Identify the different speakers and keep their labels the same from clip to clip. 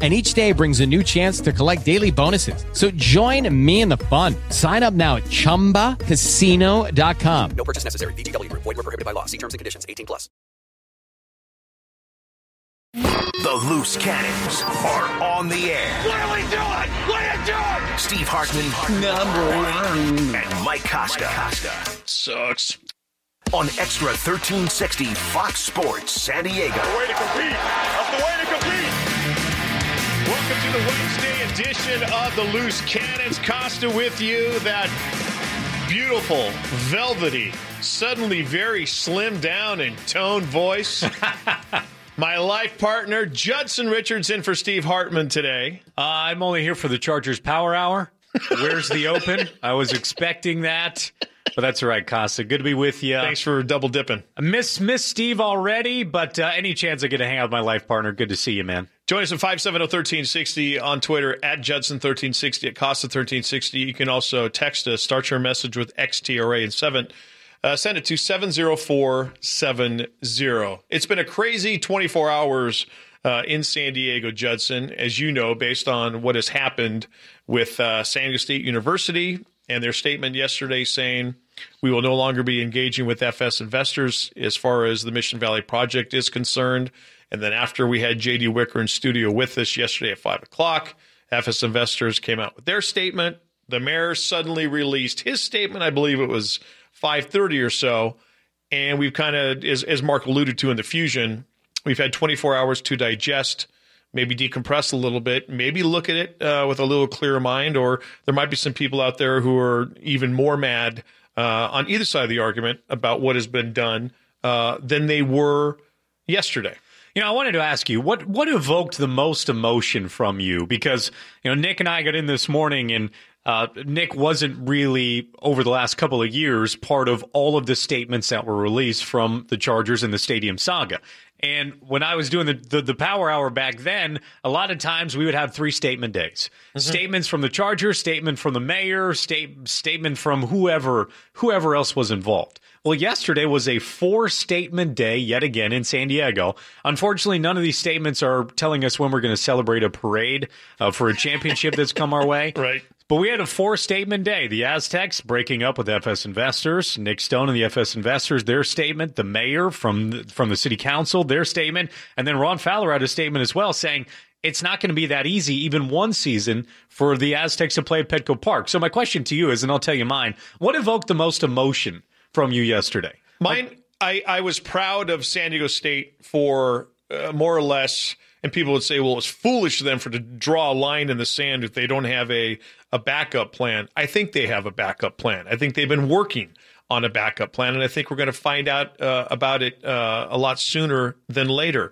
Speaker 1: And each day brings a new chance to collect daily bonuses. So join me in the fun. Sign up now at chumbacasino.com.
Speaker 2: No purchase necessary. VGW Group. Void were prohibited by law. See terms and conditions. 18 plus.
Speaker 3: The Loose Cannons are on the air.
Speaker 4: What are we doing? What are you doing?
Speaker 3: Steve Hartman, number one, and Mike Costa. Mike Costa.
Speaker 4: Sucks.
Speaker 3: On Extra 1360 Fox Sports San Diego.
Speaker 4: The way to compete. That's the way to compete. Welcome to the Wednesday edition of the Loose Cannons. Costa with you. That beautiful, velvety, suddenly very slim down and toned voice. My life partner, Judson Richards, in for Steve Hartman today.
Speaker 5: Uh, I'm only here for the Chargers Power Hour. Where's the open? I was expecting that, but that's all right, Costa. Good to be with you.
Speaker 4: Thanks for double dipping.
Speaker 5: I miss miss Steve already, but uh, any chance I get to hang out with my life partner, good to see you, man.
Speaker 4: Join us at 570-1360 on Twitter, at Judson1360, at Costa1360. You can also text us, start your message with XTRA and 7. Uh, send it to 70470. It's been a crazy 24 hours uh, in San Diego, Judson, as you know, based on what has happened with uh, San Diego State University and their statement yesterday saying we will no longer be engaging with FS investors as far as the Mission Valley project is concerned. And then after we had JD Wicker in studio with us yesterday at five o'clock, FS investors came out with their statement. The mayor suddenly released his statement. I believe it was 5:30 or so, and we've kind of, as, as Mark alluded to in the fusion, we've had 24 hours to digest, maybe decompress a little bit, maybe look at it uh, with a little clearer mind. Or there might be some people out there who are even more mad uh, on either side of the argument about what has been done uh, than they were yesterday.
Speaker 5: You know, I wanted to ask you what what evoked the most emotion from you because you know Nick and I got in this morning and uh, Nick wasn't really over the last couple of years part of all of the statements that were released from the Chargers and the Stadium saga. And when I was doing the, the, the power hour back then, a lot of times we would have three statement days: statements from the Chargers, statement from the mayor, state, statement from whoever whoever else was involved. Well, yesterday was a four statement day yet again in San Diego. Unfortunately, none of these statements are telling us when we're going to celebrate a parade uh, for a championship that's come our way.
Speaker 4: Right.
Speaker 5: But we had a four statement day. The Aztecs breaking up with FS Investors, Nick Stone and the FS Investors, their statement, the mayor from the, from the city council, their statement, and then Ron Fowler had a statement as well saying it's not going to be that easy, even one season, for the Aztecs to play at Petco Park. So my question to you is, and I'll tell you mine, what evoked the most emotion from you yesterday?
Speaker 4: Mine, I, I was proud of San Diego State for uh, more or less, and people would say, well, it's foolish of them for to draw a line in the sand if they don't have a, a backup plan. I think they have a backup plan. I think they've been working on a backup plan, and I think we're going to find out uh, about it uh, a lot sooner than later.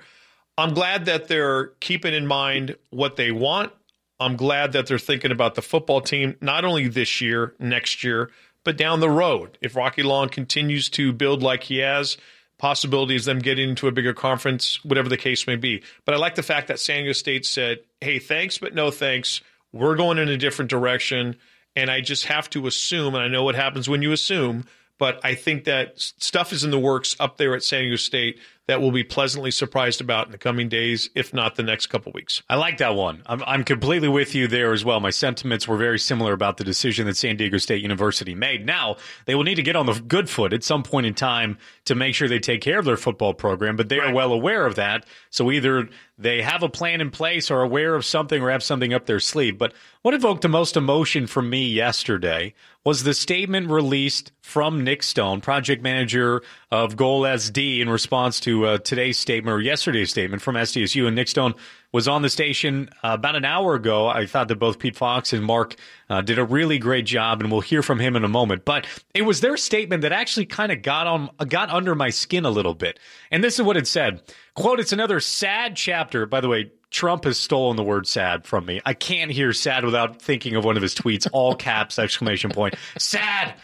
Speaker 4: I'm glad that they're keeping in mind what they want. I'm glad that they're thinking about the football team, not only this year, next year, but down the road. If Rocky Long continues to build like he has, possibilities them getting into a bigger conference, whatever the case may be. But I like the fact that San Diego State said, hey, thanks, but no thanks. We're going in a different direction. And I just have to assume, and I know what happens when you assume, but I think that stuff is in the works up there at San Diego State that we'll be pleasantly surprised about in the coming days, if not the next couple weeks.
Speaker 5: I like that one. I'm, I'm completely with you there as well. My sentiments were very similar about the decision that San Diego State University made. Now, they will need to get on the good foot at some point in time to make sure they take care of their football program, but they
Speaker 4: Right.
Speaker 5: are well aware of that. So either they have a plan in place or aware of something or have something up their sleeve. But what evoked the most emotion from me yesterday was the statement released from Nick Stone, project manager of Goal SD, in response to uh, today's statement or yesterday's statement from SDSU. And Nick Stone was on the station uh, about an hour ago. I thought that both Pete Fox and Mark uh, did a really great job, and we'll hear from him in a moment. But it was their statement that actually kind of got on got under my skin a little bit. And this is what it said: "Quote: It's another sad chapter." By the way. Trump has stolen the word sad from me. I can't hear sad without thinking of one of his tweets, all caps, exclamation point. Sad.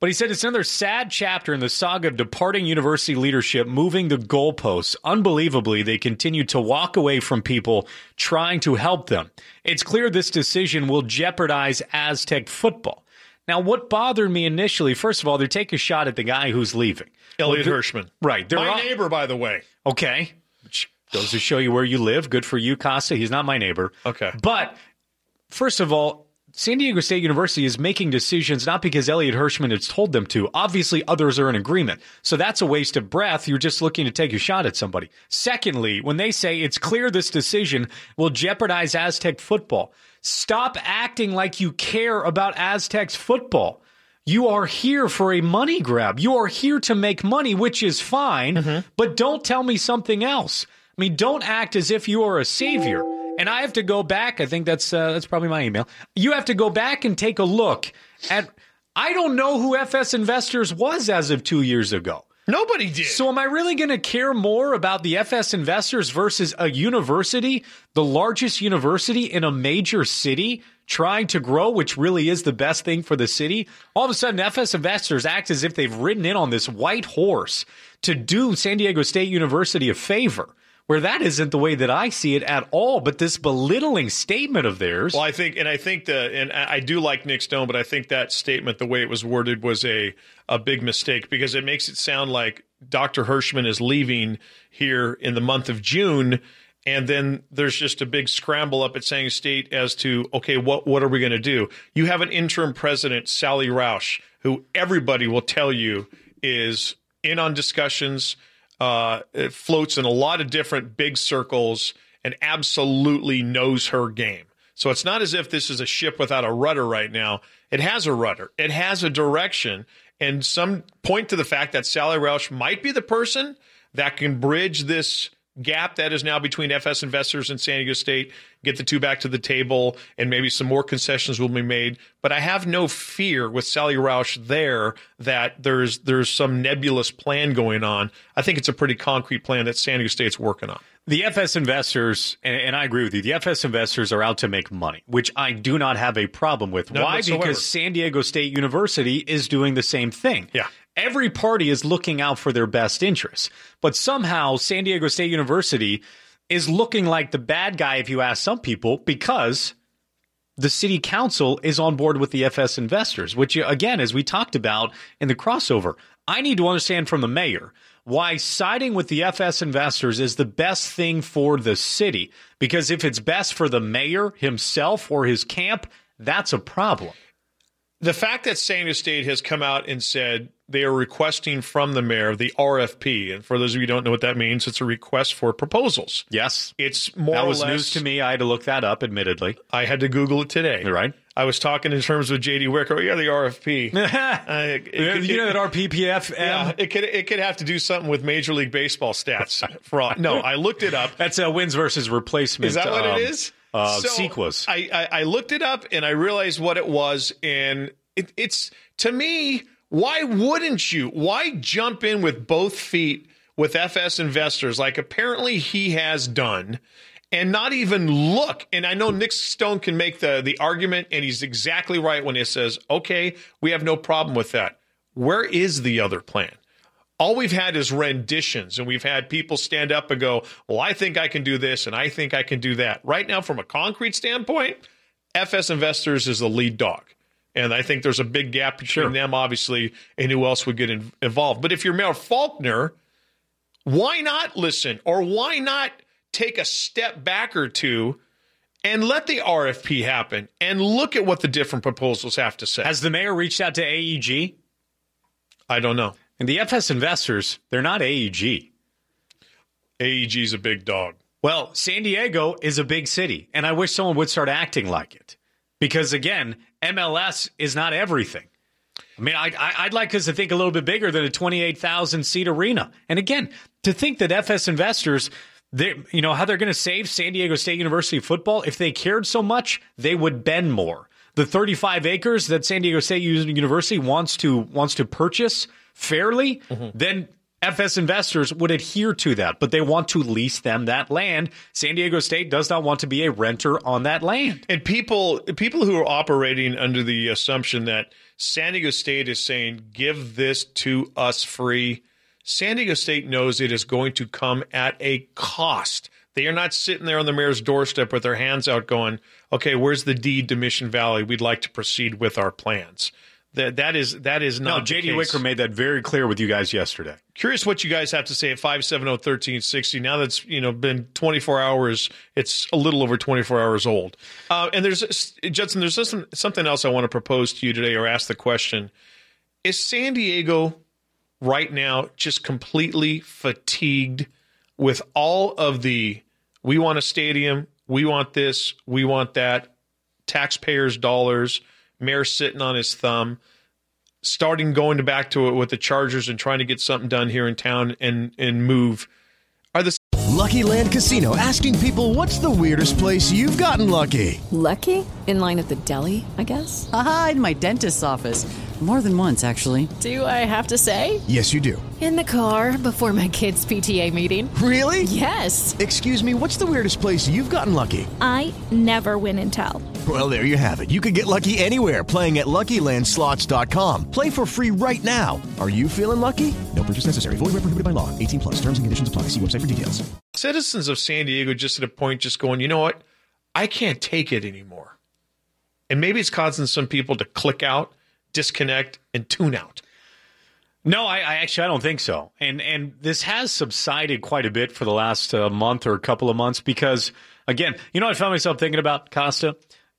Speaker 5: But he said it's another sad chapter in the saga of departing university leadership, moving the goalposts. Unbelievably, they continue to walk away from people trying to help them. It's clear this decision will jeopardize Aztec football. Now, what bothered me initially, first of all, they take a shot at the guy who's leaving.
Speaker 4: Elliot
Speaker 5: Well,
Speaker 4: Hirshman.
Speaker 5: Right. They're
Speaker 4: My neighbor, by the way.
Speaker 5: Okay. Which goes to show you where you live. Good for you, Costa. He's not my neighbor.
Speaker 4: Okay.
Speaker 5: But first of all, San Diego State University is making decisions not because Elliot Hirshman has told them to. Obviously, others are in agreement. So that's a waste of breath. You're just looking to take a shot at somebody. Secondly, when they say it's clear this decision will jeopardize Aztec football, stop acting like you care about Aztecs football. You are here for a money grab. You are here to make money, which is fine, mm-hmm. but don't tell me something else. I mean, don't act as if you are a savior. And I have to go back. I think that's uh, that's probably my email. You have to go back and take a look at. I don't know who FS Investors was as of two years ago.
Speaker 4: Nobody did.
Speaker 5: So am I really going to care more about the FS Investors versus a university, the largest university in a major city trying to grow, which really is the best thing for the city? All of a sudden, FS Investors act as if they've ridden in on this white horse to do San Diego State University a favor. Where that isn't the way that I see it at all, but this belittling statement of theirs.
Speaker 4: Well, I think, and I think the, and I do like Nick Stone, but I think that statement, the way it was worded, was a a big mistake because it makes it sound like Dr. Hirshman is leaving here in the month of June, and then there's just a big scramble up at San State as to okay, what what are we going to do? You have an interim president, Sally Roush, who everybody will tell you is in on discussions. Uh, it floats in a lot of different big circles and absolutely knows her game. So it's not as if this is a ship without a rudder right now. It has a rudder, it has a direction, and some point to the fact that Sally Roush might be the person that can bridge this gap that is now between FS investors and San Diego State, get the two back to the table, and maybe some more concessions will be made. But I have no fear with Sally Roush there that there's there's some nebulous plan going on. I think it's a pretty concrete plan that San Diego State's working on.
Speaker 5: The FS investors, and, and I agree with you, the FS investors are out to make money, which I do not have a problem with.
Speaker 4: None
Speaker 5: Why?
Speaker 4: whatsoever.
Speaker 5: Because San Diego State University is doing the same thing.
Speaker 4: Yeah.
Speaker 5: Every party is looking out for their best interests. But somehow San Diego State University is looking like the bad guy, if you ask some people, because the city council is on board with the FS investors, which, again, as we talked about in the crossover, I need to understand from the mayor why siding with the FS investors is the best thing for the city. Because if it's best for the mayor himself or his camp, that's a problem.
Speaker 4: the fact that San Diego State has come out and said they are requesting from the mayor the RFP, and for those of you who don't know what that means, it's a request for proposals.
Speaker 5: Yes.
Speaker 4: It's more
Speaker 5: That
Speaker 4: or
Speaker 5: was
Speaker 4: less,
Speaker 5: news to me. I had to look that up, admittedly.
Speaker 4: I had to Google it today.
Speaker 5: You're right.
Speaker 4: I was talking in terms with JD Wicker. Yeah, the RFP. Uh, it- it-
Speaker 5: you know that our PPF,
Speaker 4: yeah, it could it could have to do something with Major League Baseball stats. For all, no, I looked it up.
Speaker 5: that's uh, wins versus replacement.
Speaker 4: Is that what
Speaker 5: um,
Speaker 4: it is?
Speaker 5: Uh,
Speaker 4: So,
Speaker 5: sequels.
Speaker 4: I, I I looked it up and I realized what it was, and it, it's to me. Why wouldn't you? Why jump in with both feet with FS investors like apparently he has done? And not even look. And I know Nick Stone can make the the argument, and he's exactly right when he says, "Okay, we have no problem with that." Where is the other plan? all we've had is renditions and we've had people stand up and go well i think i can do this and i think i can do that right now from a concrete standpoint fs investors is the lead dog and i think there's a big gap between them obviously and who else would get in, involved but if you're mayor Faulconer why not listen or why not take a step back or two and let the rfp happen and look at what the different proposals have to say
Speaker 5: Has the mayor reached out to AEG?
Speaker 4: i don't know
Speaker 5: And the FS investors, they're not AEG.
Speaker 4: aeg's a big dog
Speaker 5: Well, San Diego is a big city, and I wish someone would start acting like it. Because again, MLS is not everything. I mean, I, I, I'd like us to think a little bit bigger than a 28,000 seat arena. And again, to think that FS investors, they, you know, how they're going to save San Diego State University football, if they cared so much, they would bend more. The 35 acres that San Diego State University wants to wants to purchase fairly, mm-hmm. then FS investors would adhere to that, but they want to lease them that land. San Diego State does not want to be a renter on that land.
Speaker 4: And people people who are operating under the assumption that San Diego State is saying, give this to us free, San Diego State knows it is going to come at a cost. They are not sitting there on the mayor's doorstep with their hands out going, okay, where's the deed to Mission Valley? We'd like to proceed with our plans. That that is that is
Speaker 5: No,
Speaker 4: not the
Speaker 5: JD. Wicker made that very clear with you guys yesterday.
Speaker 4: Curious what you guys have to say at 570-1360. Now that's, you know, been 24 hours, it's a little over 24 hours old. Uh, and there's, Judson, there's some, something else I want to propose to you today or ask the question. Is San Diego right now just completely fatigued with all of the, we want a stadium, we want this, we want that, taxpayers' dollars, mayor sitting on his thumb starting going to back to it with the Chargers and trying to get something done here in town and and move. Are the
Speaker 6: Lucky Land Casino asking people what's the weirdest place you've gotten lucky?
Speaker 7: Lucky? In line at the deli, I guess?
Speaker 8: Aha, in my dentist's office. More than once, actually.
Speaker 7: Do I have to say?
Speaker 6: Yes, you do.
Speaker 7: In the car before my kids' PTA meeting.
Speaker 6: Really?
Speaker 7: Yes.
Speaker 6: Excuse me, what's the weirdest place you've gotten lucky?
Speaker 9: I never win and tell.
Speaker 6: Well, there you have it. You can get lucky anywhere playing at LuckyLandSlots.com. Play for free right now. Are you feeling lucky? No purchase necessary. Void where prohibited by law. 18 plus. Terms and conditions apply. See website for details.
Speaker 4: citizens of San Diego just at a point just going, you know what? I can't take it anymore. And maybe it's causing some people to click out, disconnect, and tune out.
Speaker 5: No, I, I actually I don't think so. And and this has subsided quite a bit for the last uh, month or a couple of months because again, you know, I found myself thinking about Costa.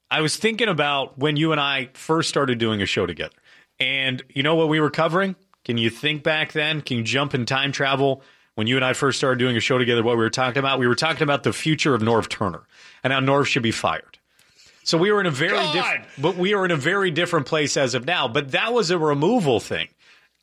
Speaker 5: I was thinking about when you and I first started doing a show together, and you know what we were covering. Can you think back then? Can you jump in time travel? When you and I first started doing a show together, what we were talking about, we were talking about the future of Norv Turner and how Norv should be fired. So we were in a very different, but we are in a very different place as of now. But that was a removal thing.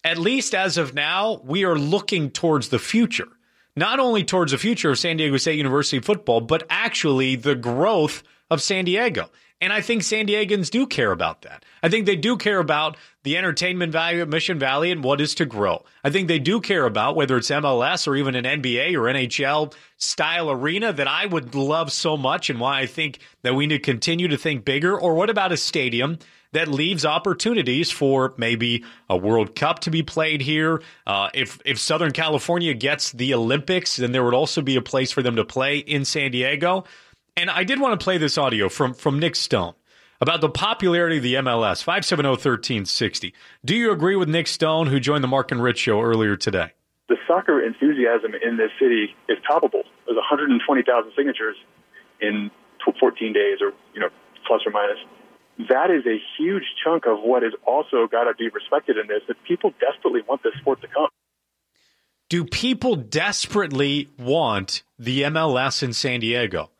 Speaker 5: At least as of now, we are looking towards the future. Not only towards the future of San Diego State University football, but actually the growth of San Diego. And I think San Diegans do care about that. I think they do care about the entertainment value at Mission Valley and what is to grow. I think they do care about whether it's MLS or even an NBA or NHL style arena that I would love so much and why I think that we need to continue to think bigger. Or what about a stadium that leaves opportunities for maybe a World Cup to be played here. Uh, if if Southern California gets the Olympics, then there would also be a place for them to play in San Diego. And I did want to play this audio from from Nick Stone about the popularity of the MLS 570-1360. Do you agree with Nick Stone, who joined the Mark and Rich show earlier today?
Speaker 10: the soccer enthusiasm in this city is palpable. There's 120,000 signatures in 14 days, or you know, plus or minus. That is a huge chunk of what has also got to be respected in this. That people desperately want this sport to come.
Speaker 5: Do people desperately want the MLS in San Diego?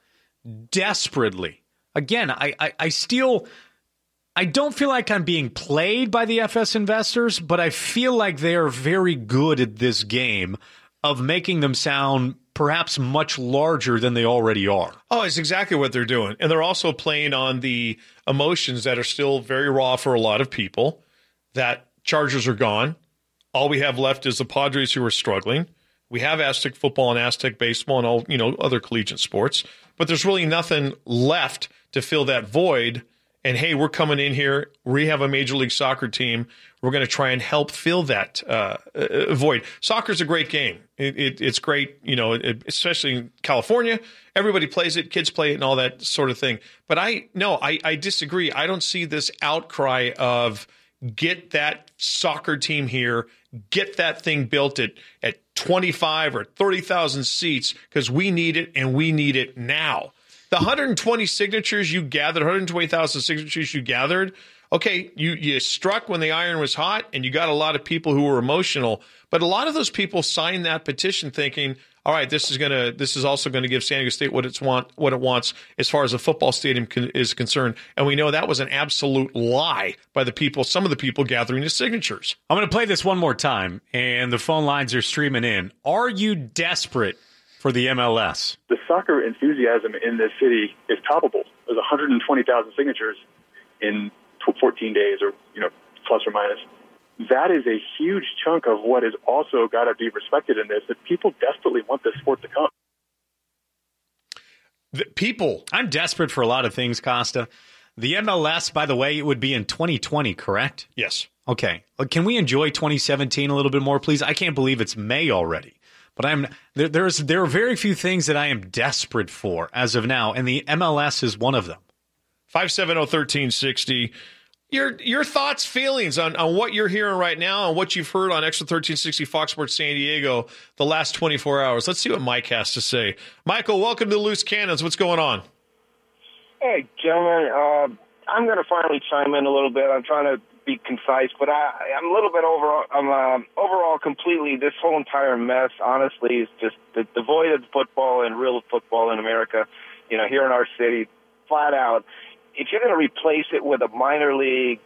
Speaker 5: Desperately. Again, I, I, I still I don't feel like I'm being played by the FS investors, but I feel like they are very good at this game of making them sound perhaps much larger than they already are.
Speaker 4: Oh, it's exactly what they're doing. And they're also playing on the emotions that are still very raw for a lot of people. That Chargers are gone. All we have left is the Padres who are struggling. We have Aztec football and Aztec baseball and all, you know, other collegiate sports, but there's really nothing left to fill that void. And hey, we're coming in here. We have a major league soccer team. We're going to try and help fill that uh, uh, void. Soccer's a great game. It, it, it's great, you know, it, especially in California. Everybody plays it, kids play it, and all that sort of thing. But I no, I, I disagree. I don't see this outcry of get that soccer team here, get that thing built at at twenty five or thirty thousand seats because we need it and we need it now. The 120 signatures you gathered, 120,000 signatures you gathered, okay, you, you struck when the iron was hot and you got a lot of people who were emotional, but a lot of those people signed that petition thinking, all right, this is going to, this is also going to give San Diego State what it's want, what it wants as far as a football stadium con- is concerned. And we know that was an absolute lie by the people, some of the people gathering the signatures.
Speaker 5: I'm going to play this one more time, and the phone lines are streaming in. Are you desperate for the MLS?
Speaker 10: The soccer enthusiasm in this city is palpable. There's 120,000 signatures in 14 days, or you know, plus or minus. That is a huge chunk of what is also got to be respected in this. That people desperately want this sport to come.
Speaker 4: The people.
Speaker 5: I'm desperate for a lot of things, Costa. The MLS, by the way, it would be in 2020, correct?
Speaker 4: Yes.
Speaker 5: Okay. Can we enjoy 2017 a little bit more, please? I can't believe it's May already. But I'm there, there's there are very few things that I am desperate for as of now, and the MLS is one of them.
Speaker 4: 570-1360. Your your thoughts, feelings on, on what you're hearing right now and what you've heard on Extra 1360 Fox Sports San Diego the last 24 hours. Let's see what Mike has to say. Michael, welcome to Loose Cannons. What's going on?
Speaker 11: Hey, gentlemen. Uh, I'm going to finally chime in a little bit. I'm trying to be concise, but I, I'm a little bit overall. I'm um, overall completely. This whole entire mess, honestly, is just the, devoid of football and real football in America. You know, here in our city, flat out. If you're going to replace it with a minor league,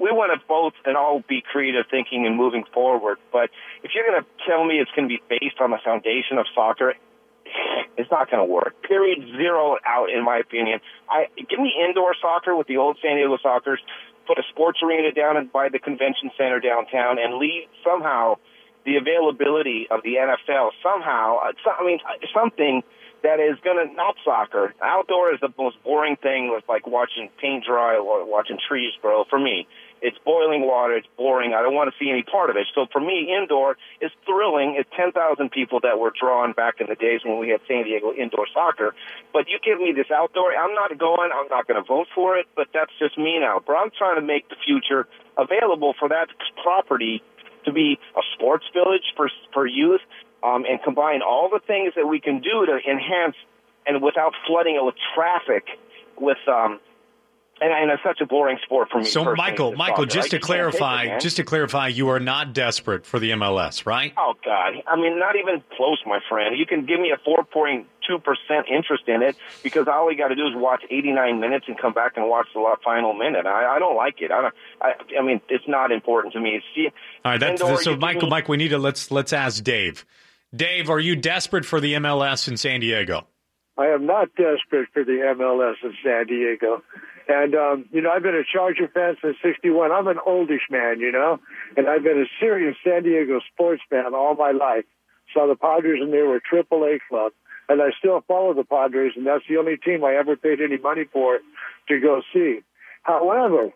Speaker 11: we want to both and all be creative thinking and moving forward. But if you're going to tell me it's going to be based on the foundation of soccer, it's not going to work. Period. Zero out, in my opinion. I give me indoor soccer with the old San Diego Sockers. Put a sports arena down by the convention center downtown, and leave somehow the availability of the NFL somehow. uh, I mean, something that is going to not soccer. Outdoor is the most boring thing. With like watching paint dry or watching trees grow. For me, it's boiling water. It's boring. I don't want to see any part of it. So for me, indoor is thrilling. It's 10,000 people that were drawn back in the days when we had San Diego indoor soccer. But you give me this outdoor, I'm not going. I'm not going to vote for it. But that's just me now. But I'm trying to make the future available for that property to be a sports village for for youth, um, and combine all the things that we can do to enhance and without flooding it with traffic, with um, and, and it's such a boring sport for me.
Speaker 5: So, Michael, Michael,
Speaker 11: soccer.
Speaker 5: just to clarify,
Speaker 11: it,
Speaker 5: just to clarify, you are not desperate for the MLS, right?
Speaker 11: Oh God! I mean, not even close, my friend. You can give me a four point two percent interest in it because all we got to do is watch eighty nine minutes and come back and watch the final minute. I, I don't like it. I don't. I, I mean, it's not important to me. See,
Speaker 5: All right, that's so. Michael,
Speaker 11: me-
Speaker 5: Mike, we need to let's let's ask Dave. Dave, are you desperate for the MLS in San Diego?
Speaker 12: I am not desperate for the MLS in San Diego. And, um, you know, I've been a Charger fan since 61. I'm an oldish man, you know, and I've been a serious San Diego sports fan all my life. Saw the Padres and they were a triple A club. And I still follow the Padres, and that's the only team I ever paid any money for to go see. However,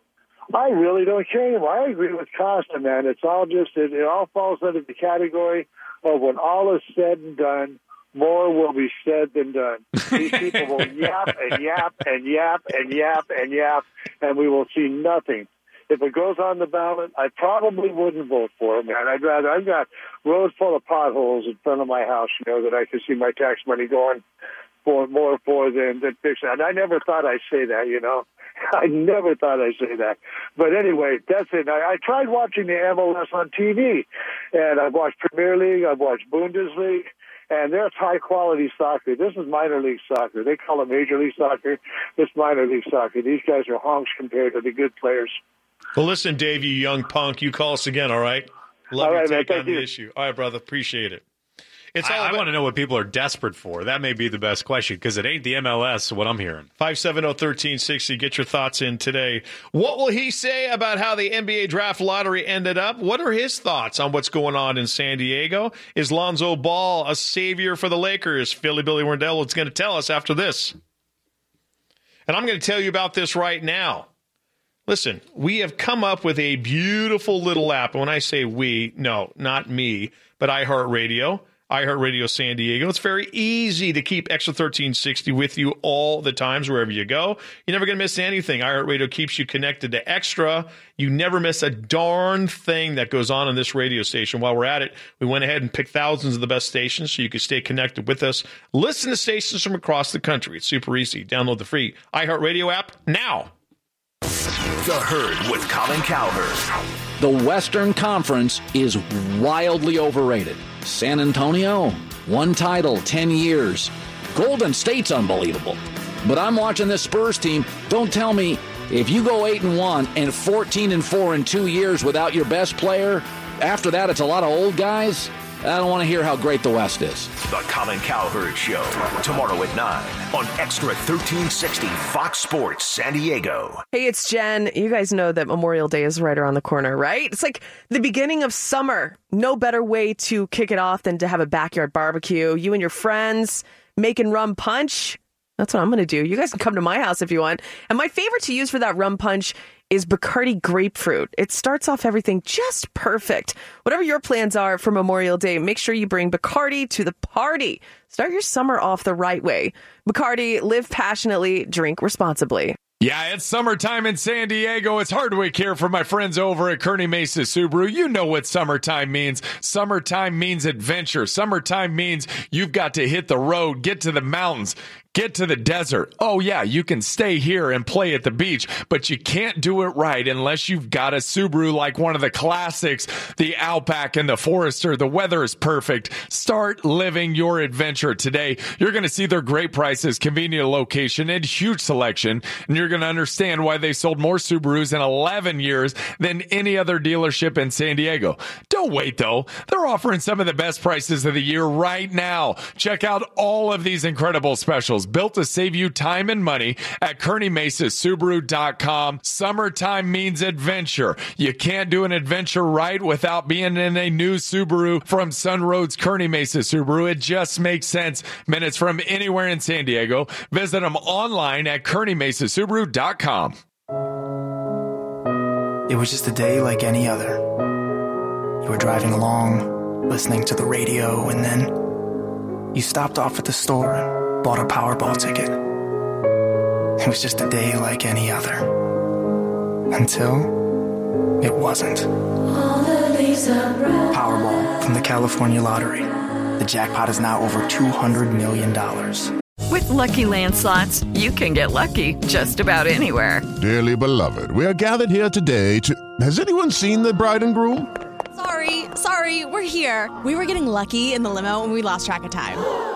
Speaker 12: I really don't care anymore. I agree with Costa, man. It's all just, it, it all falls under the category of when all is said and done, more will be said than done. These people will yap and yap and yap and yap and yap, and we will see nothing. If it goes on the ballot, I probably wouldn't vote for it, man. I'd rather, I've got roads full of potholes in front of my house, you know, that I can see my tax money going for more for than, than fixing. And I never thought I'd say that, you know. I never thought I'd say that. But anyway, that's it. I, I tried watching the MLS on TV, and I've watched Premier League, I've watched Bundesliga, and that's high quality soccer. This is minor league soccer. They call it major league soccer. It's minor league soccer. These guys are honks compared to the good players.
Speaker 4: Well, listen, Dave, you young punk, you call us again, all right? Love
Speaker 12: All
Speaker 4: your
Speaker 12: right, man.
Speaker 4: take
Speaker 12: Thank
Speaker 4: on the
Speaker 12: you.
Speaker 4: issue. All right, brother, appreciate it. It's
Speaker 5: I, I want to know what people are desperate for. That may be the best question because it ain't the MLS. What I'm hearing.
Speaker 4: 570-1360. Get your thoughts in today. What will he say about how the NBA draft lottery ended up? What are his thoughts on what's going on in San Diego? Is Lonzo Ball a savior for the Lakers? Philly Billy Werndl is going to tell us after this. And I'm going to tell you about this right now. Listen, we have come up with a beautiful little app. And when I say we, no, not me, but iHeartRadio, iHeartRadio San Diego. It's very easy to keep Extra 1360 with you all the times, wherever you go. You're never going to miss anything. iHeartRadio keeps you connected to Extra. You never miss a darn thing that goes on on this radio station. While we're at it, we went ahead and picked thousands of the best stations so you can stay connected with us. Listen to stations from across the country. It's super easy. Download the free iHeartRadio app now.
Speaker 3: The Herd with Colin Cowherd.
Speaker 13: The Western Conference is wildly overrated. San Antonio, one title, 10 years. Golden State's unbelievable. But I'm watching this Spurs team. Don't tell me if you go 8 and 1 and 14 and 4 in 2 years without your best player, after that it's a lot of old guys. I don't want to hear how great the West is.
Speaker 3: The Colin Cowherd Show. Tomorrow at 9 on Extra 1360 Fox Sports San Diego.
Speaker 14: Hey, it's Jen. You guys know that Memorial Day is right around the corner, right? It's like the beginning of summer. No better way to kick it off than to have a backyard barbecue. You and your friends making rum punch. That's what I'm going to do. You guys can come to my house if you want. And my favorite to use for that rum punch is Bacardi grapefruit. It starts off everything just perfect. Whatever your plans are for Memorial Day, make sure you bring Bacardi to the party. Start your summer off the right way. Bacardi, live passionately, drink responsibly.
Speaker 15: Yeah, it's summertime in San Diego. It's Hardwick here for my friends over at Kearney Mesa Subaru. You know what summertime means. Summertime means adventure. Summertime means you've got to hit the road, get to the mountains, get to the desert. Oh, yeah, you can stay here and play at the beach, but you can't do it right unless you've got a Subaru like one of the classics, the Outback and the Forester. The weather is perfect. Start living your adventure today. You're going to see their great prices, convenient location, and huge selection. And you're going to understand why they sold more Subarus in 11 years than any other dealership in San Diego. Don't wait though. They're offering some of the best prices of the year right now. Check out all of these incredible specials built to save you time and money at KearneyMesaSubaru.com. Summertime means adventure. You can't do an adventure right without being in a new Subaru from Sunroads Kearney Mesa Subaru. It just makes sense. Minutes from anywhere in San Diego. Visit them online at KearneyMesaSubaru.com.
Speaker 16: It was just a day like any other. You were driving along, listening to the radio, and then you stopped off at the store bought a Powerball ticket. It was just a day like any other. Until it wasn't. Powerball from the California Lottery. The jackpot is now over $200 million.
Speaker 17: With Lucky Land slots, you can get lucky just about anywhere.
Speaker 18: Dearly beloved, we are gathered here today to. Has anyone seen the bride and groom?
Speaker 19: Sorry, sorry, we're here. We were getting lucky in the limo and we lost track of time.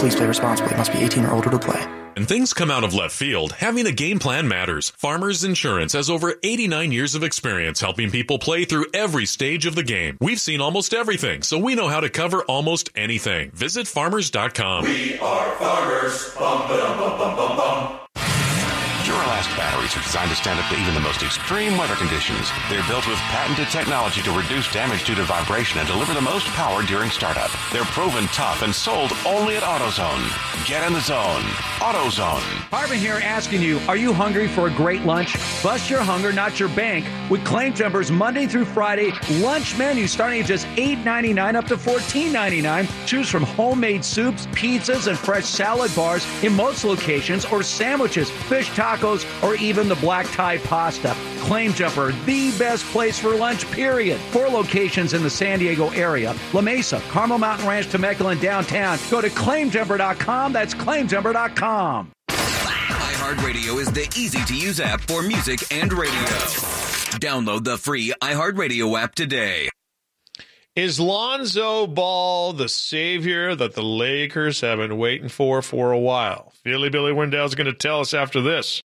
Speaker 16: Please play responsibly. Must be 18 or older to play.
Speaker 20: When things come out of left field, having a game plan matters. Farmers Insurance has over 89 years of experience helping people play through every stage of the game. We've seen almost everything, so we know how to cover almost anything. Visit farmers.com.
Speaker 21: We are farmers. Bum, ba-dum, bum, bum, bum,
Speaker 22: Batteries are designed to stand up to even the most extreme weather conditions. They're built with patented technology to reduce damage due to vibration and deliver the most power during startup. They're proven tough and sold only at AutoZone. Get in the zone. AutoZone.
Speaker 23: Harvin here asking you, are you hungry for a great lunch? Bust your hunger, not your bank, with Claim Jumpers Monday through Friday lunch menu starting at just $8.99 up to $14.99. Choose from homemade soups, pizzas, and fresh salad bars in most locations, or sandwiches, fish tacos, or even the black tie pasta. Claim Jumper, the best place for lunch, period. Four locations in the San Diego area La Mesa, Carmel Mountain Ranch, Temecula, and downtown. Go to claimjumper.com. That's claimjumper.com.
Speaker 24: iHeartRadio is the easy to use app for music and radio. Download the free iHeartRadio app today.
Speaker 4: Is Lonzo Ball the savior that the Lakers have been waiting for for a while? Philly Billy Werndl's going to tell us after this.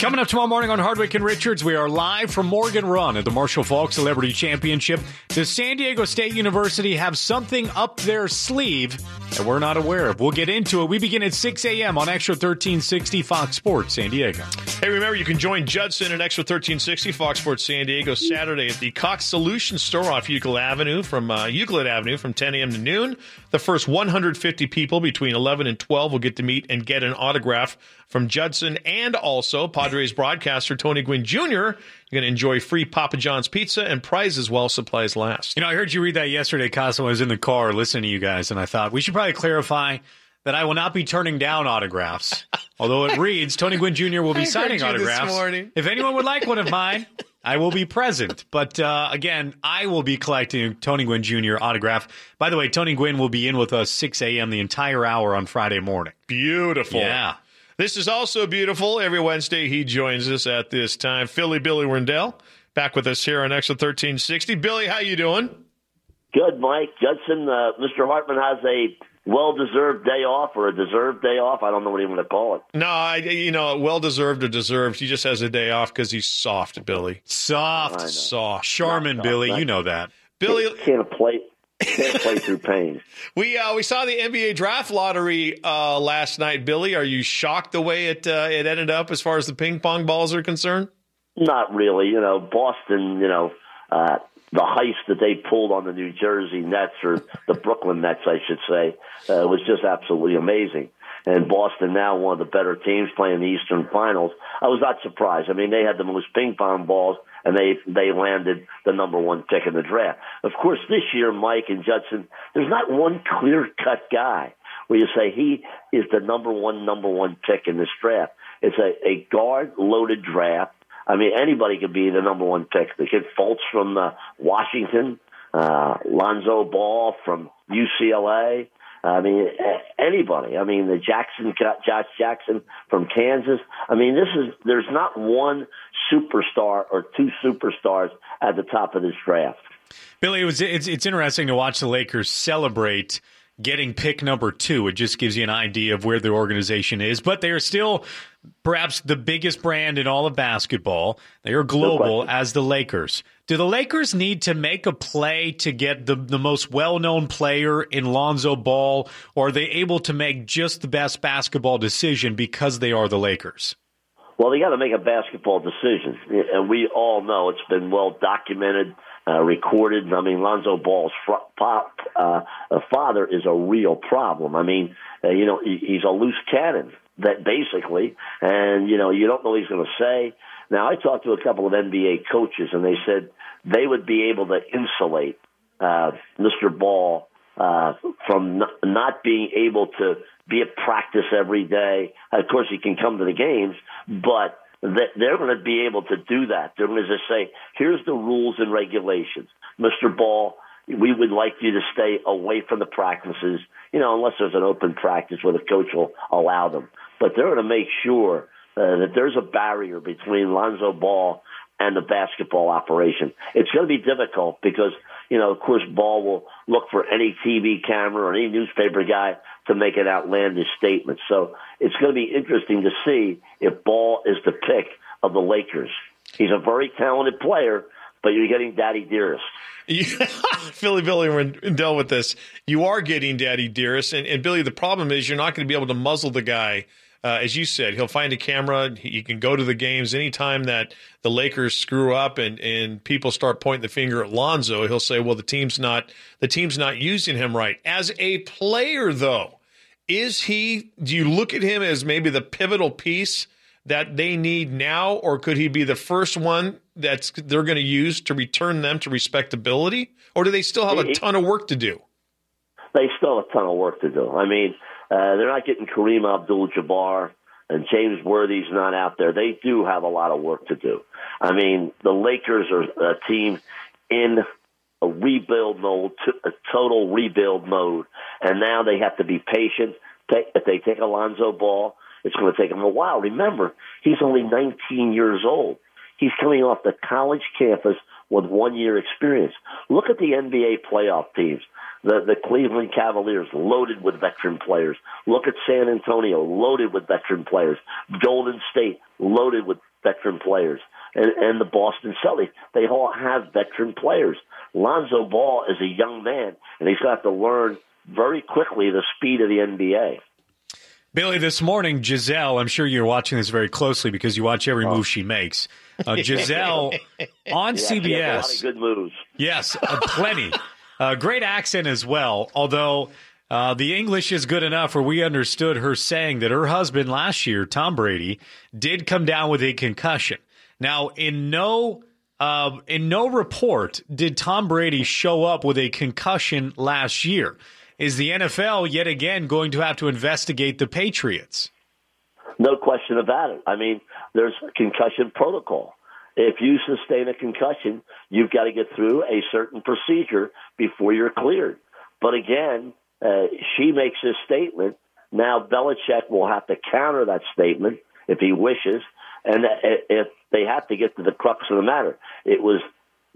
Speaker 5: Coming up tomorrow morning on Hardwick and Richards, we are live from Morgan Run at the Marshall Faulk Celebrity Championship. Does San Diego State University have something up their sleeve that we're not aware of? We'll get into it. We begin at 6 a.m. on Extra 1360 Fox Sports San Diego.
Speaker 4: Hey, remember, you can join Judson at Extra 1360 Fox Sports San Diego Saturday at the Cox Solution Store off Euclid Avenue from uh, Euclid Avenue from 10 a.m. to noon. The first 150 people between 11 and 12 will get to meet and get an autograph from Judson and also Padres broadcaster Tony Gwynn Jr. You're going to enjoy free Papa John's pizza and prizes while supplies last.
Speaker 5: You know, I heard you read that yesterday, Casa. I was in the car listening to you guys, and I thought we should probably clarify that I will not be turning down autographs. Although it reads Tony Gwynn Jr. will be
Speaker 4: I
Speaker 5: signing
Speaker 4: heard you this
Speaker 5: autographs. If anyone would like one of mine, I will be present. But uh, again, I will be collecting Tony Gwynn Jr. autograph. By the way, Tony Gwynn will be in with us 6 a.m. the entire hour on Friday morning.
Speaker 4: Beautiful.
Speaker 5: Yeah.
Speaker 4: This is also beautiful. Every Wednesday, he joins us at this time. Philly Billy Werndl back with us here on Extra 1360. Billy, how you doing?
Speaker 25: Good, Mike. Judson, uh, Mr. Hartman has a well-deserved day off or a deserved day off. I don't know what you want to call it.
Speaker 4: No, I, you know, well-deserved or deserved. He just has a day off because he's soft, Billy.
Speaker 5: Soft, soft. Charmin, Billy, you know that.
Speaker 4: Billy
Speaker 25: can't, can't play. Can't play through pain.
Speaker 4: We uh, we saw the NBA draft lottery uh, last night, Billy. Are you shocked the way it uh, it ended up as far as the ping pong balls are concerned?
Speaker 25: Not really. You know, Boston. You know, uh, the heist that they pulled on the New Jersey Nets or the Brooklyn Nets, I should say, uh, was just absolutely amazing. And Boston now one of the better teams playing the Eastern Finals. I was not surprised. I mean, they had the most ping pong balls, and they they landed the number one pick in the draft. Of course, this year, Mike and Judson, there's not one clear cut guy where you say he is the number one number one pick in this draft. It's a, a guard loaded draft I mean, anybody could be the number one pick. The kid Fultz from uh, Washington, uh, Lonzo Ball from UCLA. I mean, anybody. I mean, the Jackson, Josh Jackson from Kansas. I mean, this is there's not one superstar or two superstars at the top of this draft.
Speaker 5: Billy, it was it's, it's interesting to watch the Lakers celebrate getting pick number two. It just gives you an idea of where their organization is. But they are still perhaps the biggest brand in all of basketball. They are global no as the Lakers. Do the Lakers need to make a play to get the, the most well known player in Lonzo Ball, or are they able to make just the best basketball decision because they are the Lakers?
Speaker 25: Well, they got to make a basketball decision, and we all know it's been well documented, uh, recorded. I mean, Lonzo Ball's fr- uh, father is a real problem. I mean, uh, you know, he, he's a loose cannon that basically, and you know, you don't know what he's going to say. Now, I talked to a couple of NBA coaches, and they said they would be able to insulate uh, Mr. Ball uh, from n- not being able to be at practice every day. Of course, he can come to the games, but they're going to be able to do that. They're going to just say, "Here's the rules and regulations, Mr. Ball." We would like you to stay away from the practices, you know, unless there's an open practice where the coach will allow them but they're going to make sure uh, that there's a barrier between Lonzo Ball and the basketball operation. It's going to be difficult because, you know, of course, Ball will look for any TV camera or any newspaper guy to make an outlandish statement. So it's going to be interesting to see if Ball is the pick of the Lakers. He's a very talented player, but you're getting Daddy Dearest.
Speaker 4: Philly Billy, dealt with this. You are getting Daddy Dearest, and, and Billy. The problem is you're not going to be able to muzzle the guy uh, as you said, he'll find a camera. He can go to the games anytime that the Lakers screw up and, and people start pointing the finger at Lonzo. He'll say, "Well, the team's not the team's not using him right." As a player, though, is he? Do you look at him as maybe the pivotal piece that they need now, or could he be the first one that's they're going to use to return them to respectability, or do they still have a ton of work to do?
Speaker 25: They still have a ton of work to do. I mean uh, they're not getting Kareem Abdul-Jabbar and James Worthy's not out there. They do have a lot of work to do. I mean, the Lakers are a team in a rebuild mode, a total rebuild mode, and now they have to be patient. If they take Alonzo Ball, it's going to take them a while. Remember, he's only 19 years old. He's coming off the college campus with one year experience. Look at the NBA playoff teams. The, the Cleveland Cavaliers loaded with veteran players. Look at San Antonio loaded with veteran players. Golden State loaded with veteran players. And, and the Boston Celtics, they all have veteran players. Lonzo Ball is a young man, and he's got to learn very quickly the speed of the NBA.
Speaker 5: Billy, this morning, Gisele, I'm sure you're watching this very closely because you watch every oh. move she makes. Uh, Gisele on
Speaker 25: yeah,
Speaker 5: CBS.
Speaker 25: a lot of good moves.
Speaker 5: Yes, uh, plenty. Uh, great accent as well, although uh, the English is good enough where we understood her saying that her husband last year, Tom Brady, did come down with a concussion. Now, in no uh, in no report did Tom Brady show up with a concussion last year. Is the NFL yet again going to have to investigate the Patriots?
Speaker 25: No question about it. I mean, there's concussion protocol. If you sustain a concussion, you've got to get through a certain procedure before you're cleared. But again, uh, she makes this statement Now Belichick will have to counter that statement if he wishes, and if they have to get to the crux of the matter, it was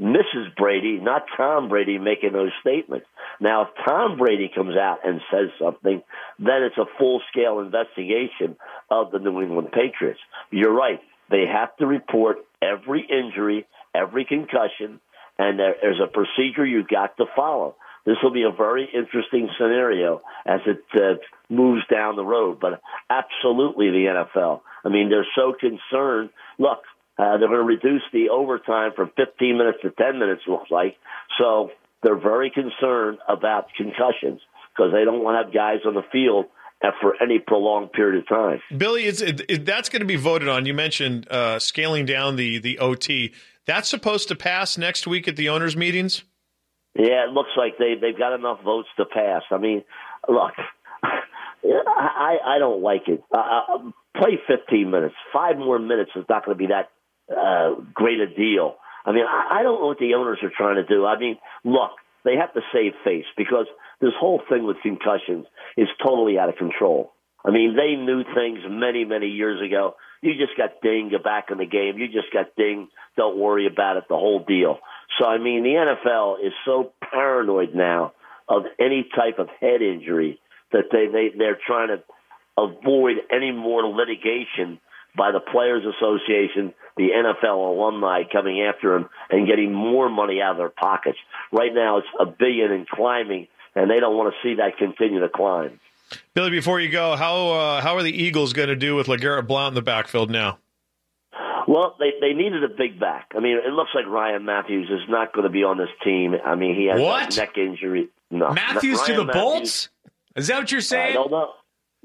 Speaker 25: Mrs. Brady, not Tom Brady, making those statements. Now, if Tom Brady comes out and says something, then it's a full scale investigation of the New England Patriots. You're right. They have to report every injury, every concussion, and there, there's a procedure you've got to follow. This will be a very interesting scenario as it uh, moves down the road. But absolutely, the NFL. I mean, they're so concerned. Look, uh, they're going to reduce the overtime from 15 minutes to 10 minutes, looks like. So they're very concerned about concussions because they don't want to have guys on the field for any prolonged period of time.
Speaker 4: Billy, is it, it, that's going to be voted on. You mentioned uh, scaling down the the OT. That's supposed to pass next week at the owners' meetings.
Speaker 25: Yeah, it looks like they they've got enough votes to pass. I mean, look, I I don't like it. Uh, uh, play 15 minutes. Five more minutes is not going to be that uh, great a deal. I mean, I, I don't know what the owners are trying to do. I mean, look, they have to save face because this whole thing with concussions is totally out of control. I mean, they knew things many, many years ago. You just got dinged, back in the game. You just got dinged. Don't worry about it. The whole deal. So, I mean, the NFL is so paranoid now of any type of head injury that they, they, they're trying to avoid any more litigation by the Players Association, the NFL alumni coming after him and getting more money out of their pockets. Right now, it's a billion and climbing, and they don't want to see that continue to climb.
Speaker 4: Billy, before you go, how uh, how are the Eagles going to do with LeGarrette Blount in the backfield now?
Speaker 25: Well, they they needed a big back. I mean, it looks like Ryan Mathews is not going to be on this team. I mean, he has
Speaker 5: what?
Speaker 25: a neck injury. No,
Speaker 5: Mathews to the Mathews, Bolts? Is that what you're saying?
Speaker 25: I don't know.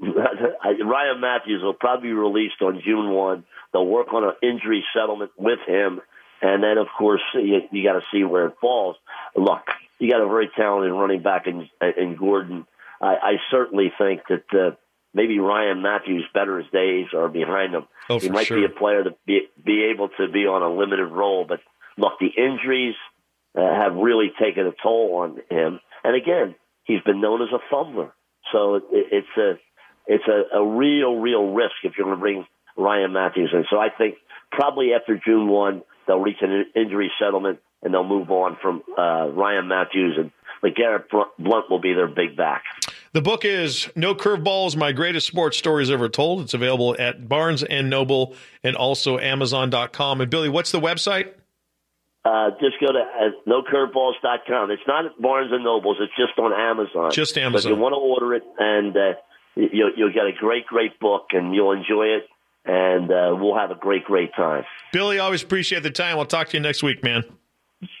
Speaker 25: Ryan Mathews will probably be released on June 1. They'll work on an injury settlement with him. And then, of course, you, you got to see where it falls. Look, you got a very talented running back in, in Gordon. I, I certainly think that uh, maybe Ryan Mathews' better days are behind him.
Speaker 4: Oh,
Speaker 25: he might
Speaker 4: sure.
Speaker 25: be a player to be, be able to be on a limited role. But look, the injuries uh, have really taken a toll on him. And again, he's been known as a fumbler. So it, it's a it's a, a real, real risk if you're going to bring Ryan Mathews in. So I think probably after June 1, they'll reach an injury settlement and they'll move on from uh, Ryan Mathews and LeGarrette Blount will be their big back.
Speaker 4: The book is No Curveballs, My Greatest Sports Stories Ever Told. It's available at Barnes and Noble and also Amazon.com. And Billy, what's the website?
Speaker 25: Uh, just go to uh, nocurveballs.com. It's not at Barnes and Nobles. It's just on Amazon.
Speaker 4: Just Amazon.
Speaker 25: you want to order it, and uh, you'll, you'll get a great, great book, and you'll enjoy it, and uh, we'll have a great, great time.
Speaker 4: Billy, always appreciate the time. We'll talk to you next week, man.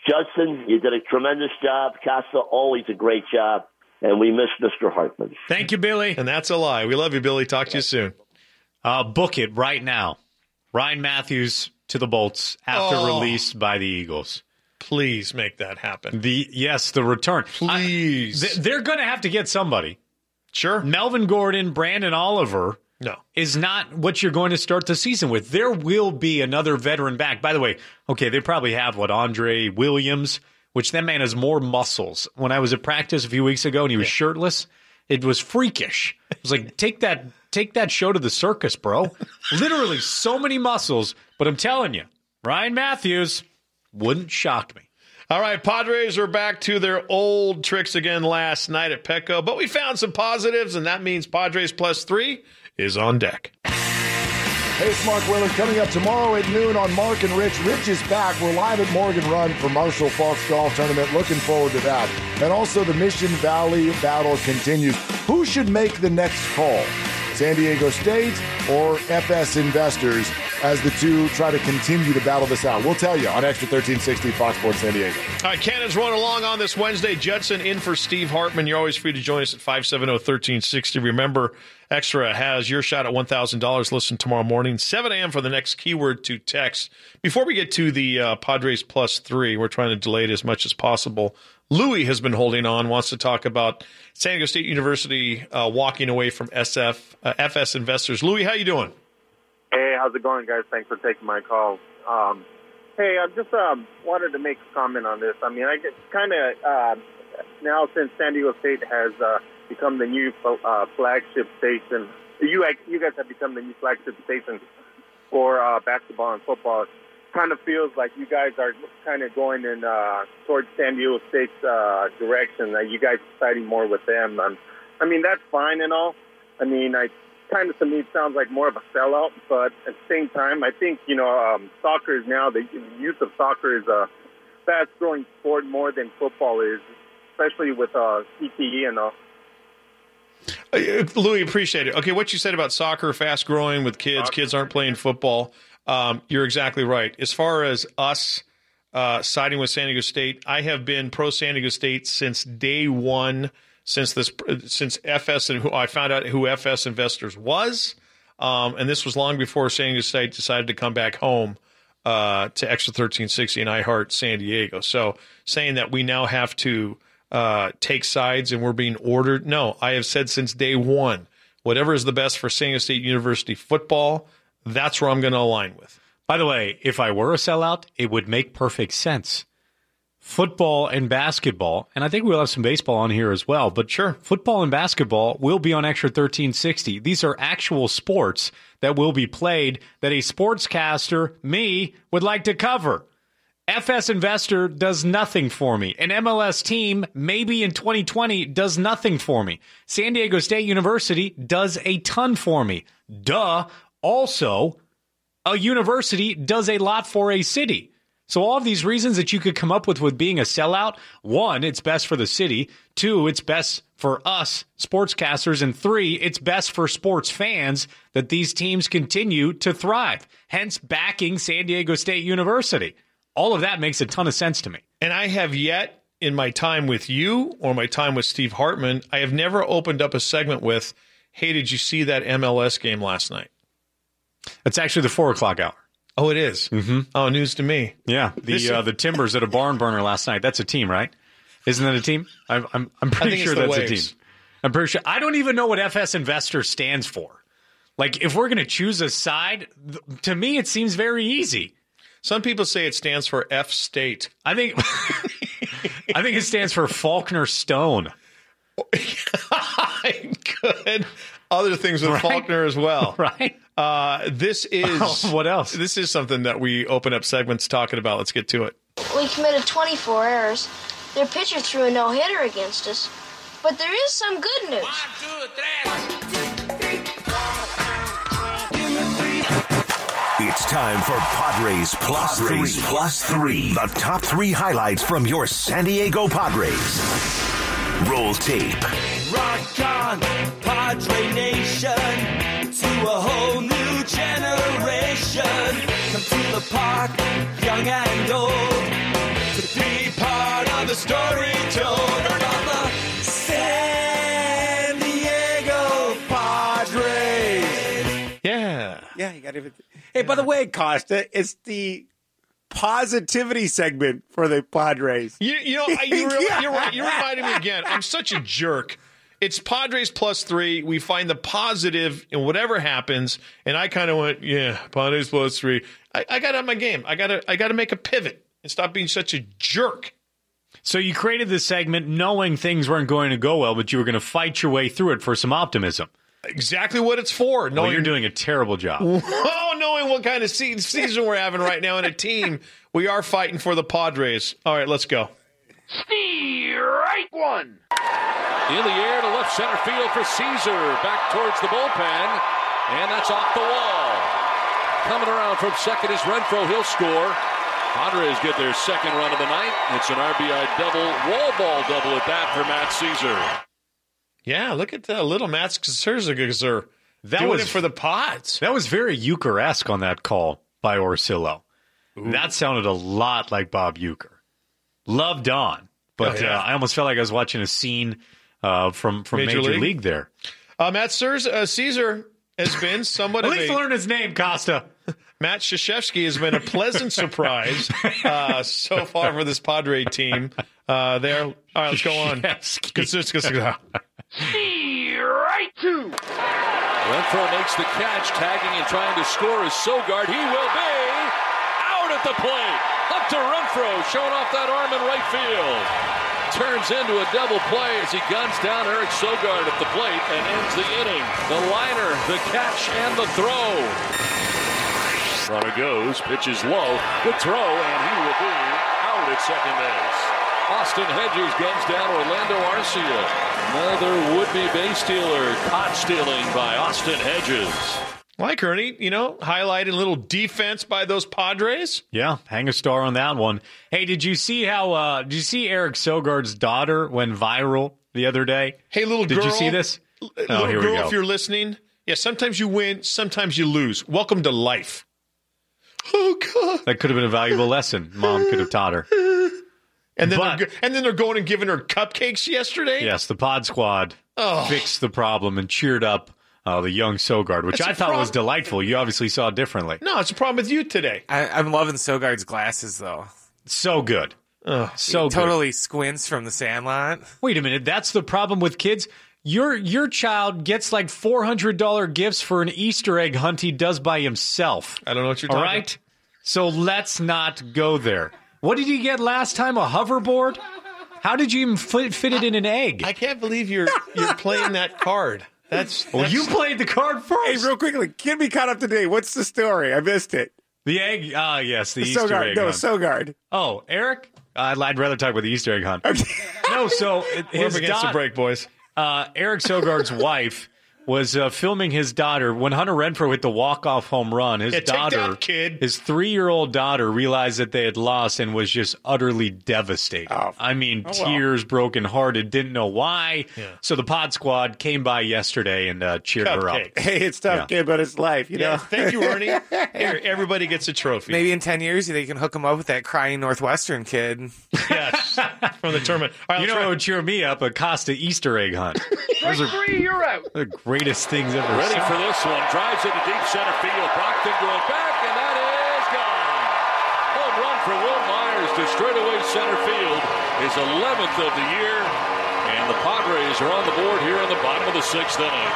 Speaker 25: Justin, you did a tremendous job. Costa, always a great job, and we miss Mr. Hartman.
Speaker 5: Thank you, Billy.
Speaker 4: And that's a lie. We love you, Billy. Talk to you soon.
Speaker 5: Uh, book it right now. Ryan Mathews to the Bolts after
Speaker 4: Oh.
Speaker 5: released by the Eagles.
Speaker 4: Please make that happen.
Speaker 5: The yes, the return.
Speaker 4: Please.
Speaker 5: I- they're going to have to get somebody.
Speaker 4: Sure.
Speaker 5: Melvin Gordon, Branden Oliver.
Speaker 4: No.
Speaker 5: Is not what you're going to start the season with. There will be another veteran back. By the way, okay, they probably have what Andre Williams, which that man has more muscles. When I was at practice a few weeks ago and he was shirtless, it was freakish. It was like take that take that show to the circus, bro. Literally so many muscles, but I'm telling you, Ryan Mathews wouldn't shock me.
Speaker 4: All right, Padres are back to their old tricks again last night at Petco, but we found some positives, and that means Padres plus three is on deck.
Speaker 26: Hey, it's Mark Willard. Coming up tomorrow at noon on Mark and Rich. Rich is back. We're live at Morgan Run for Marshall Faulk's Golf Tournament. Looking forward to that. And also the Mission Valley battle continues. Who should make the next call? San Diego State or FS Investors as the two try to continue to battle this out. We'll tell you on Extra 1360 Fox Sports San Diego.
Speaker 4: All right, Cannon's rolling along on this Wednesday. Judson in for Steve Hartman. You're always free to join us at 570 1360. Remember, Extra has your shot at $1,000. Listen tomorrow morning, 7 a.m. for the next keyword to text. Before we get to the uh, Padres plus three, we're trying to delay it as much as possible. Louis has been holding on, wants to talk about San Diego State University uh, walking away from SF uh, FS investors. Louis, how you doing?
Speaker 27: Hey, how's it going, guys? Thanks for taking my call. Um, hey, I just um, wanted to make a comment on this. I mean, I get kind of uh, now since San Diego State has uh, become the new uh, flagship station. You you guys have become the new flagship station for basketball and football. Kind of feels like you guys are kind of going in uh, towards San Diego State's uh, direction. That you guys siding more with them. Um, I mean that's fine and all. I mean I kind of to me sounds like more of a sellout, but at the same time I think you know um, soccer is now the youth of soccer is a fast growing sport more than football is, especially with uh, CTE and all.
Speaker 4: Uh, Louis, appreciate it. Okay, what you said about soccer fast growing with kids, kids aren't playing football. Um, you're exactly right. As far as us uh, siding with San Diego State, I have been pro San Diego State since day one. Since this, since FS and who I found out who FS Investors was, um, and this was long before San Diego State decided to come back home uh, to Extra 1360 and iHeart San Diego. So saying that we now have to uh, take sides and we're being ordered. No, I have said since day one, whatever is the best for San Diego State University football, that's where I'm going to align with.
Speaker 5: By the way, if I were a sellout, it would make perfect sense. Football and basketball, and I think we'll have some baseball on here as well, but sure, football and basketball will be on Extra 1360. These are actual sports that will be played that a sportscaster, me, would like to cover. FS Investor does nothing for me. An MLS team, maybe in 2020, does nothing for me. San Diego State University does a ton for me. Duh. Also, a university does a lot for a city. So, all of these reasons that you could come up with with being a sellout one, it's best for the city. Two, it's best for us sportscasters. And three, it's best for sports fans that these teams continue to thrive, hence backing San Diego State University all of that makes a ton of sense to me.
Speaker 4: And I have yet, in my time with you or my time with Steve Hartman, I have never opened up a segment with, hey, did you see that MLS game last night?
Speaker 5: It's actually the four o'clock hour.
Speaker 4: Oh, it is?
Speaker 5: Mm-hmm.
Speaker 4: Oh, news to me.
Speaker 5: Yeah, the uh, the Timbers at a barn burner last night. That's a team, right? Isn't that a team? I'm I'm, I'm pretty sure that's waves. a team. I'm pretty sure. I don't even know what FS Investor stands for. Like, if we're going to choose a side, th- to me, it seems very easy.
Speaker 4: Some people say it stands for F State.
Speaker 5: I think I think it stands for Faulconer Stone.
Speaker 4: Good. Other things with right? Faulconer as well.
Speaker 5: Right.
Speaker 4: Uh, this is
Speaker 5: oh, what else?
Speaker 4: This is something that we open up segments talking about. Let's get to it.
Speaker 28: We committed 24 errors. Their pitcher threw a no hitter against us. But there is some good news. One, two, three.
Speaker 3: It's time for Padres Plus Padres Three. Plus Three. The top three highlights from your San Diego Padres. Roll tape.
Speaker 21: Rock on, Padre Nation. To a whole the park, young and old. To be part of the story told. On the San Diego Padres.
Speaker 4: Yeah.
Speaker 29: Yeah, you got to. Hey, by the way, Costa, it's the positivity segment for the Padres.
Speaker 4: You, you know, you really, you're right. You're reminding me again. I'm such a jerk. It's Padres plus three. We find the positive in whatever happens, and I kind of went, yeah, Padres plus three. I, I got on my game. I got to, I got to make a pivot and stop being such a jerk.
Speaker 5: So you created this segment knowing things weren't going to go well, but you were going to fight your way through it for some optimism
Speaker 4: exactly what it's for.
Speaker 5: Knowing, well, you're doing a terrible job.
Speaker 4: oh, knowing what kind of season we're having right now in a team, we are fighting for the Padres. All right, let's go.
Speaker 21: Strike one.
Speaker 30: In the air to left center field for Szczur. Back towards the bullpen. And that's off the wall. Coming around from second is Renfroe. He'll score. Padres get their second run of the night. It's an RBI double, wall ball double at that for Matt Szczur.
Speaker 4: Yeah, look at the little Matt Szczur. That Doing was it for the pods.
Speaker 5: That was very Uecker-esque on that call by Orsillo. Ooh. That sounded a lot like Bob Uecker. Loved on, but oh, yeah. uh, I almost felt like I was watching a scene uh, from from Major, Major League? League? there.
Speaker 4: Uh, Matt Scherzer, uh, Szczur has been somewhat.
Speaker 5: At
Speaker 4: least
Speaker 5: a, learn his name, Costa.
Speaker 4: Matt Krzyzewski has been a pleasant surprise uh, so far for this Padre team. Uh, there. All right, let's go on.
Speaker 21: Right two.
Speaker 30: Renfroe makes the catch, tagging and trying to score is Sogard. He will be at the plate. Hunter Renfroe showing off that arm in right field. turns into a double play as he guns down Eric Sogard at the plate and ends the inning. The liner, the catch, and the throw. Runner goes, pitches low, good throw, and he will be out at second base. Austin Hedges guns down Orlando Arcia. Another would-be base stealer caught stealing by Austin Hedges.
Speaker 4: Like Ernie, you know, highlighting a little defense by those Padres.
Speaker 5: Yeah, hang a star on that one. Hey, did you see how? uh Did you see Eric Sogard's daughter went viral the other day?
Speaker 4: Hey, little
Speaker 5: did
Speaker 4: girl.
Speaker 5: you see this?
Speaker 4: L-
Speaker 5: Oh,
Speaker 4: little
Speaker 5: here
Speaker 4: girl,
Speaker 5: we go.
Speaker 4: if you're listening, yeah, sometimes you win, sometimes you lose. Welcome to life. Oh God!
Speaker 5: That could have been a valuable lesson. Mom could have taught her.
Speaker 4: And then,
Speaker 5: But-
Speaker 4: they're, and then they're going and giving her cupcakes yesterday.
Speaker 5: Yes, the Pod Squad
Speaker 4: Oh.
Speaker 5: fixed the problem and cheered up uh, the young Sogard, which
Speaker 4: That's
Speaker 5: I
Speaker 4: a
Speaker 5: thought was delightful. You obviously saw it differently.
Speaker 4: No, it's a problem with you today.
Speaker 21: I, I'm loving Sogard's glasses though.
Speaker 5: So good. so good.
Speaker 21: totally squints from the Sandlot.
Speaker 5: Wait a minute, that's the problem with kids. Your your child gets like four hundred dollar gifts for an Easter egg hunt he does by himself.
Speaker 4: I don't know what you're
Speaker 5: All
Speaker 4: talking
Speaker 5: right, so let's not go there. What did you get last time? A hoverboard? How did you even fit, fit it in an egg?
Speaker 4: I can't believe you're you're playing that card. That's
Speaker 5: well, you played the card first.
Speaker 29: Hey, real quickly, get me caught up to date. What's the story? I missed it.
Speaker 5: The egg? Ah, yes, the,
Speaker 29: The
Speaker 5: Easter
Speaker 29: Sogard-
Speaker 5: egg
Speaker 29: no,
Speaker 5: hunt.
Speaker 29: Sogard.
Speaker 5: Oh, Eric? Uh, I'd rather talk about the Easter egg hunt. no, so it-
Speaker 4: We're up against
Speaker 5: da-
Speaker 4: the break, boys.
Speaker 5: Uh, Eric Sogard's wife was uh, filming his daughter when Hunter Renfroe hit the walk-off home run. His
Speaker 4: Yeah, take
Speaker 5: daughter,
Speaker 4: that, kid.
Speaker 5: his three-year-old daughter, realized that they had lost and was just utterly devastated. I mean,
Speaker 29: Oh, well.
Speaker 5: tears, broken-hearted, didn't know why. So the Pod Squad came by yesterday and uh, cheered her up.
Speaker 29: Hey, it's tough,
Speaker 5: Yeah.
Speaker 29: kid, but it's life. You
Speaker 4: Yeah,
Speaker 29: know.
Speaker 4: thank you, Ernie. Here, everybody gets a trophy.
Speaker 21: Maybe in ten years they can hook him up with that crying Northwestern kid.
Speaker 4: Yes, from the tournament. All right,
Speaker 5: You know
Speaker 4: wrap-
Speaker 5: what would cheer me up? A Costa Easter egg hunt. Those are
Speaker 30: three, you're out.
Speaker 5: The greatest things ever.
Speaker 30: Ready
Speaker 5: seen.
Speaker 30: for this one. Drives into deep center field. Broxton going back, and that is gone. Home run for Wil Myers to straightaway center field. His 11th of the year. And the Padres are on the board here in the bottom of the sixth inning.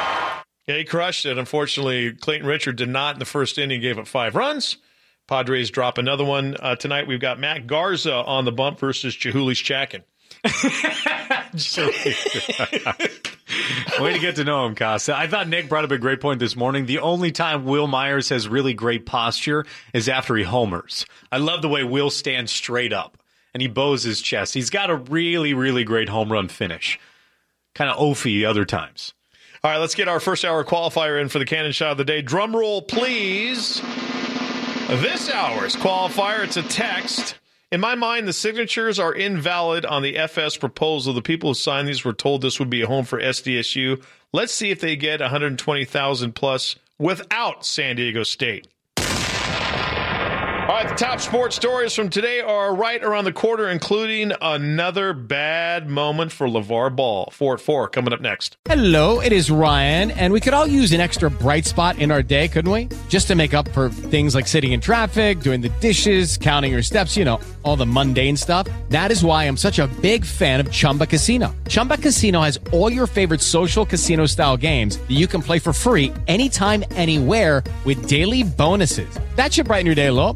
Speaker 4: Yeah, he crushed it. Unfortunately, Clayton Richard did not in the first inning. Gave up five runs. Padres drop another one uh, tonight. We've got Matt Garza on the bump versus Chihulis Chakin.
Speaker 5: Way to get to know him, Costa. I thought Nick brought up a great point this morning. The only time Wil Myers has really great posture is after he homers. I love the way Will stands straight up and he bows his chest. He's got a really, really great home run finish. Kind of oafy other times.
Speaker 4: All right, let's get our first hour qualifier in for the cannon shot of the day. Drum roll, please. This hour's qualifier, it's a text. In my mind, the signatures are invalid on the FS proposal. The people who signed these were told this would be a home for SDSU. Let's see if they get 120,000 plus without San Diego State. All right, the top sports stories from today are right around the quarter, including another bad moment for LeVar Ball. 4 4 coming up next.
Speaker 1: Hello, it is Ryan, and we could all use an extra bright spot in our day, couldn't we? Just to make up for things like sitting in traffic, doing the dishes, counting your steps, you know, all the mundane stuff. That is why I'm such a big fan of Chumba Casino. Chumba Casino has all your favorite social casino style games that you can play for free anytime, anywhere with daily bonuses. That should brighten your day a little.